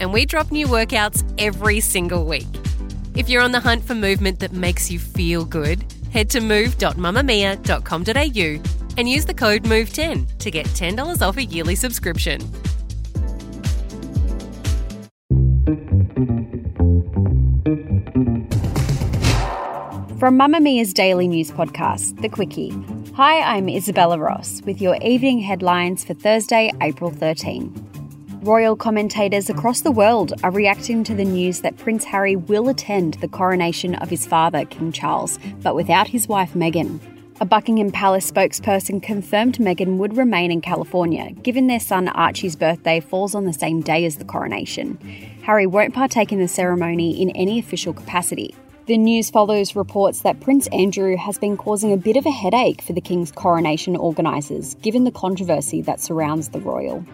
and we drop new workouts every single week. If you're on the hunt for movement that makes you feel good, head to move.mamamia.com.au and use the code MOVE10 to get $10 off a yearly subscription. From Mamamia's daily news podcast, The Quicky. Hi, I'm Isabella Ross with your evening headlines for Thursday, April 13. Royal commentators across the world are reacting to the news that Prince Harry will attend the coronation of his father, King Charles, but without his wife Meghan. A Buckingham Palace spokesperson confirmed Meghan would remain in California, given their son Archie's birthday falls on the same day as the coronation. Harry won't partake in the ceremony in any official capacity. The news follows reports that Prince Andrew has been causing a bit of a headache for the King's coronation organisers, given the controversy that surrounds the royal.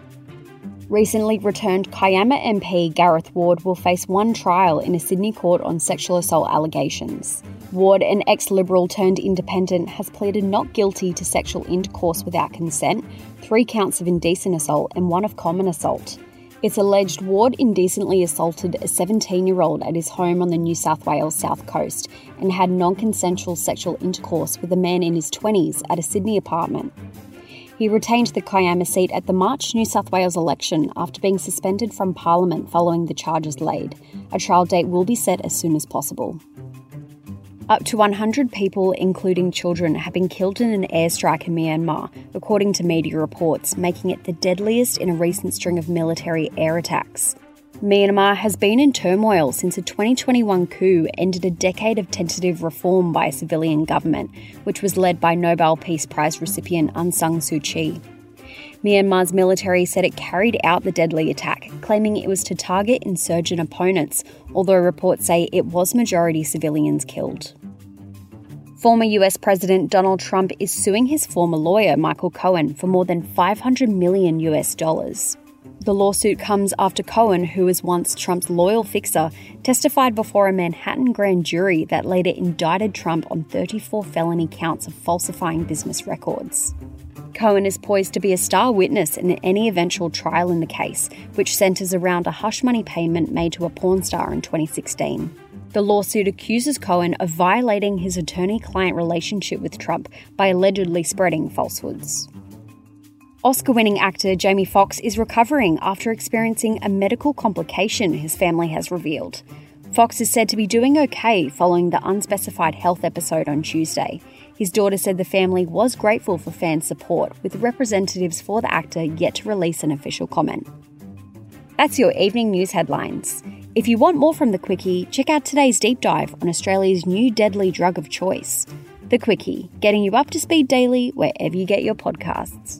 Recently returned Kiama MP Gareth Ward will face one trial in a Sydney court on sexual assault allegations. Ward, an ex Liberal turned independent, has pleaded not guilty to sexual intercourse without consent, three counts of indecent assault, and one of common assault. It's alleged Ward indecently assaulted a 17 year old at his home on the New South Wales south coast and had non consensual sexual intercourse with a man in his 20s at a Sydney apartment. He retained the Kiama seat at the March New South Wales election after being suspended from Parliament following the charges laid. A trial date will be set as soon as possible. Up to 100 people, including children, have been killed in an airstrike in Myanmar, according to media reports, making it the deadliest in a recent string of military air attacks. Myanmar has been in turmoil since a 2021 coup ended a decade of tentative reform by a civilian government, which was led by Nobel Peace Prize recipient Aung San Suu Kyi. Myanmar's military said it carried out the deadly attack, claiming it was to target insurgent opponents, although reports say it was majority civilians killed. Former US President Donald Trump is suing his former lawyer Michael Cohen for more than 500 million US dollars. The lawsuit comes after Cohen, who was once Trump's loyal fixer, testified before a Manhattan grand jury that later indicted Trump on 34 felony counts of falsifying business records. Cohen is poised to be a star witness in any eventual trial in the case, which centres around a hush money payment made to a porn star in 2016. The lawsuit accuses Cohen of violating his attorney client relationship with Trump by allegedly spreading falsehoods. Oscar winning actor Jamie Foxx is recovering after experiencing a medical complication, his family has revealed. Foxx is said to be doing okay following the unspecified health episode on Tuesday. His daughter said the family was grateful for fan support, with representatives for the actor yet to release an official comment. That's your evening news headlines. If you want more from The Quicky, check out today's deep dive on Australia's new deadly drug of choice. The Quicky, getting you up to speed daily wherever you get your podcasts.